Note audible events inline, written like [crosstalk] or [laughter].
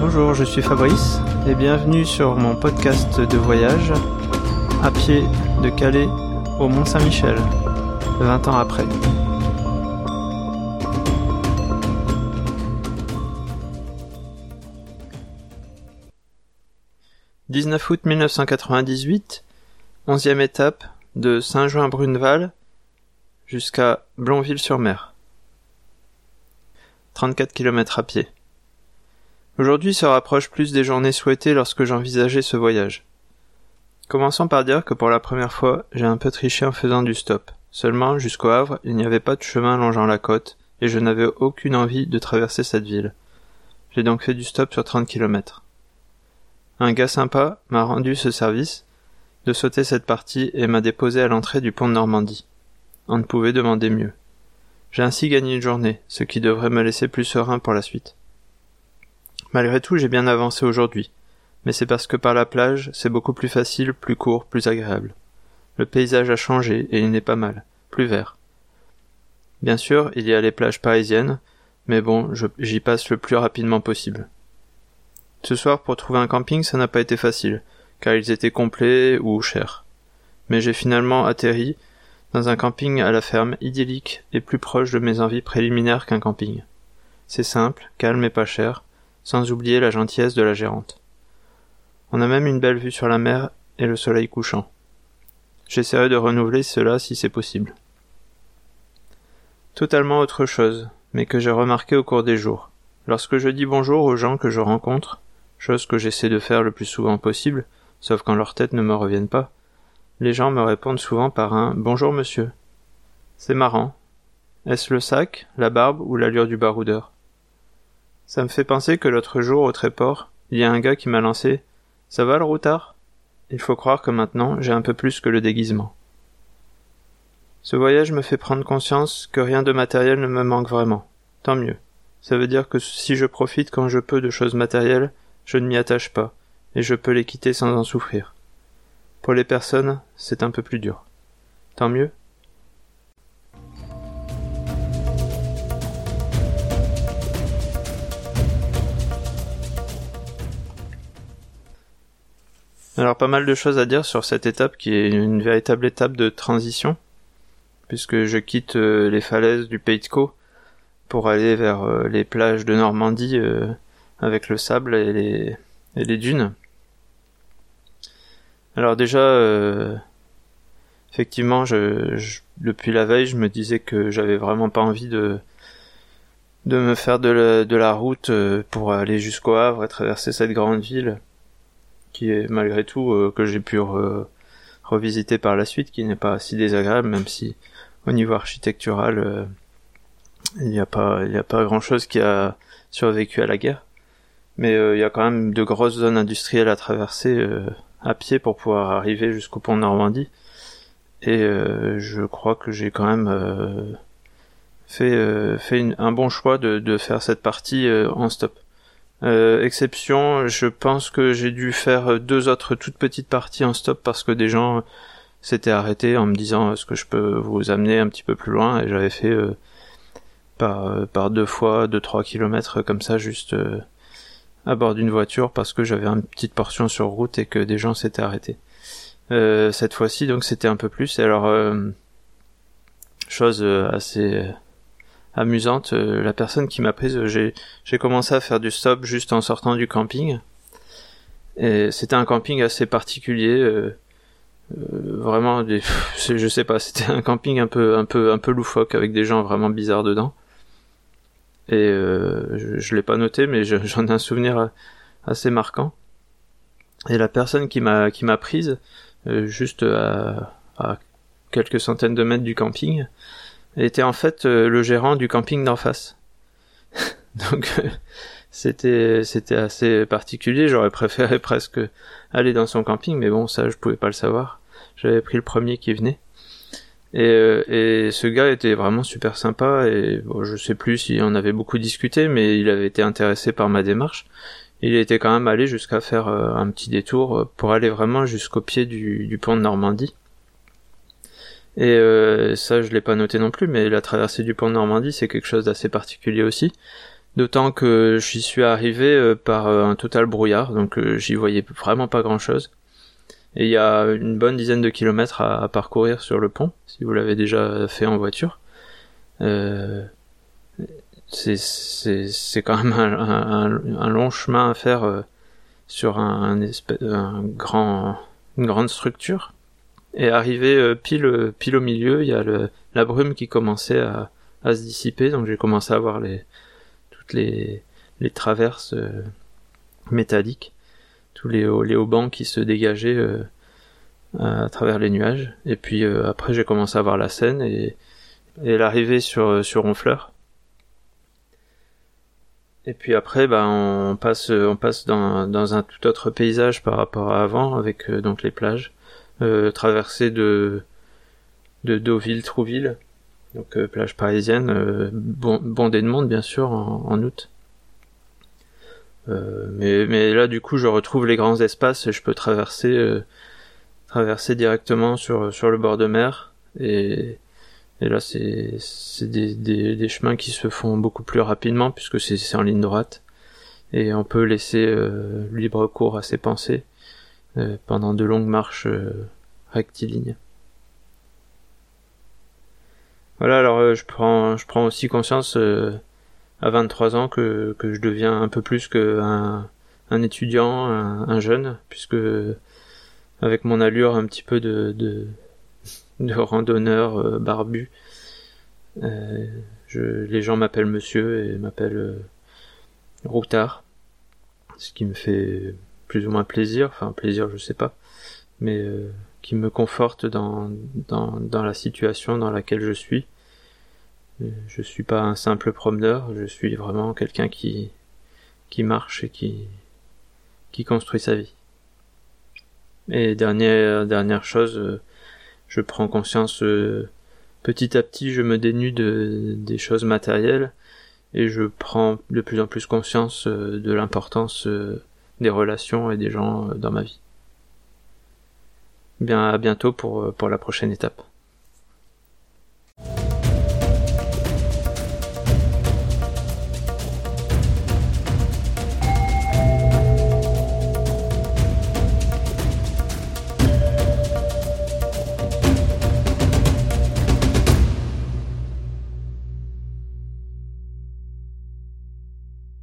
Bonjour, je suis Fabrice et bienvenue sur mon podcast de voyage à pied de Calais au Mont Saint-Michel, 20 ans après. « 19 août 1998, onzième étape de Saint-Jean-Bruneval jusqu'à Blonville-sur-Mer. 34 km à pied. Aujourd'hui se rapproche plus des journées souhaitées lorsque j'envisageais ce voyage. Commençons par dire que pour la première fois, j'ai un peu triché en faisant du stop. Seulement, jusqu'au Havre, il n'y avait pas de chemin longeant la côte, et je n'avais aucune envie de traverser cette ville. J'ai donc fait du stop sur 30 km. Un gars sympa m'a rendu ce service, de sauter cette partie et m'a déposé à l'entrée du pont de Normandie. On ne pouvait demander mieux. J'ai ainsi gagné une journée, ce qui devrait me laisser plus serein pour la suite. Malgré tout, j'ai bien avancé aujourd'hui. Mais c'est parce que par la plage, c'est beaucoup plus facile, plus court, plus agréable. Le paysage a changé et il n'est pas mal, plus vert. Bien sûr, il y a les plages parisiennes, mais bon, j'y passe le plus rapidement possible. Ce soir, pour trouver un camping, ça n'a pas été facile, car ils étaient complets ou chers. Mais j'ai finalement atterri dans un camping à la ferme idyllique et plus proche de mes envies préliminaires qu'un camping. C'est simple, calme et pas cher, sans oublier la gentillesse de la gérante. On a même une belle vue sur la mer et le soleil couchant. J'essaierai de renouveler cela si c'est possible. Totalement autre chose, mais que j'ai remarqué au cours des jours. Lorsque je dis bonjour aux gens que je rencontre, chose que j'essaie de faire le plus souvent possible, sauf quand leur tête ne me reviennent pas, les gens me répondent souvent par un bonjour monsieur. C'est marrant. Est-ce le sac, la barbe ou l'allure du baroudeur? Ça me fait penser que l'autre jour au Tréport, il y a un gars qui m'a lancé Ça va le routard? Il faut croire que maintenant j'ai un peu plus que le déguisement. Ce voyage me fait prendre conscience que rien de matériel ne me manque vraiment. Tant mieux. Ça veut dire que si je profite quand je peux de choses matérielles, je ne m'y attache pas, et je peux les quitter sans en souffrir. Pour les personnes, c'est un peu plus dur. Tant mieux, Alors pas mal de choses à dire sur cette étape qui est une véritable étape de transition, puisque je quitte euh, les falaises du Pays de Caux pour aller vers euh, les plages de Normandie euh, avec le sable et les, dunes. Alors déjà, effectivement, je, depuis la veille, je me disais que j'avais vraiment pas envie de de me faire de la route pour aller jusqu'au Havre et traverser cette grande ville qui est malgré tout euh, que j'ai pu revisiter par la suite, qui n'est pas si désagréable, même si au niveau architectural, euh, il n'y a pas, il n'y a pas grand chose qui a survécu à la guerre. Mais euh, il y a quand même de grosses zones industrielles à traverser à pied pour pouvoir arriver jusqu'au pont de Normandie. Et je crois que j'ai quand même fait, fait un bon choix de, de faire cette partie en stop. Euh, exception, je pense que j'ai dû faire deux autres toutes petites parties en stop parce que des gens s'étaient arrêtés en me disant est-ce que je peux vous amener un petit peu plus loin? Et j'avais fait euh, par, euh, par deux fois deux trois kilomètres comme ça juste à bord d'une voiture parce que j'avais une petite portion sur route et que des gens s'étaient arrêtés. cette fois-ci donc c'était un peu plus et alors chose assez amusante. Euh, la personne qui m'a prise, j'ai, commencé à faire du stop juste en sortant du camping. Et c'était un camping assez particulier. Euh, euh, vraiment, des, [laughs] je sais pas, c'était un camping un peu, un peu, un peu loufoque avec des gens vraiment bizarres dedans. Et je, je l'ai pas noté, mais j'en ai un souvenir assez marquant. Et la personne qui m'a, qui m'a prise, juste à quelques centaines de mètres du camping, était en fait euh, le gérant du camping d'en face. [laughs] Donc euh, c'était c'était assez particulier. J'aurais préféré [laughs] presque aller dans son camping, mais bon, ça je pouvais pas le savoir. J'avais pris le premier qui venait. Et, euh, et ce gars était vraiment super sympa et je sais plus si on avait beaucoup discuté, mais il avait été intéressé par ma démarche. Il était quand même allé jusqu'à faire un petit détour pour aller vraiment jusqu'au pied du, du pont de Normandie. Et euh, ça, je l'ai pas noté non plus, mais la traversée du pont de Normandie, c'est quelque chose d'assez particulier aussi. D'autant que j'y suis arrivé par un total brouillard, donc j'y voyais vraiment pas grand chose. Et il y a une bonne dizaine de kilomètres à, parcourir sur le pont, si vous l'avez déjà fait en voiture. Euh, c'est quand même un, long chemin à faire euh, sur un, grand, une grande structure. Et arrivé euh, pile, pile au milieu, il y a le, la brume qui commençait à, à se dissiper, donc j'ai commencé à voir les, toutes les, les traverses euh, métalliques tous les, les haubans qui se dégageaient euh, à travers les nuages. Et puis euh, après j'ai commencé à voir la scène et, et l'arrivée sur, sur Honfleur. Et puis après, bah, on passe, on passe dans, dans un tout autre paysage par rapport à avant, avec euh, donc les plages, euh, traversées de, de Deauville, Trouville, donc plage parisienne, bon, bondée de monde bien sûr en, en août. Euh, mais, mais là, du coup, je retrouve les grands espaces et je peux traverser, euh, traverser directement sur, sur le bord de mer. Et, et là, c'est, des, des, des, chemins qui se font beaucoup plus rapidement puisque c'est, en ligne droite. Et on peut laisser euh, libre cours à ses pensées pendant de longues marches rectilignes. Voilà, alors je prends, je prends aussi conscience à 23 ans que, que je deviens un peu plus qu'un un étudiant, un, jeune, puisque avec mon allure un petit peu de, de, randonneur euh, barbu, euh, je, les gens m'appellent monsieur et m'appellent euh, routard, ce qui me fait plus ou moins plaisir, enfin plaisir je sais pas, mais euh, qui me conforte dans, dans, la situation dans laquelle je suis je suis pas un simple promeneur, je suis vraiment quelqu'un qui, qui marche et qui, qui construit sa vie. Et dernière, dernière chose, euh, je prends conscience, euh, petit à petit, je me dénude de, des choses matérielles et je prends de plus en plus conscience euh, de l'importance des relations et des gens dans ma vie. Bien, à bientôt pour, pour la prochaine étape.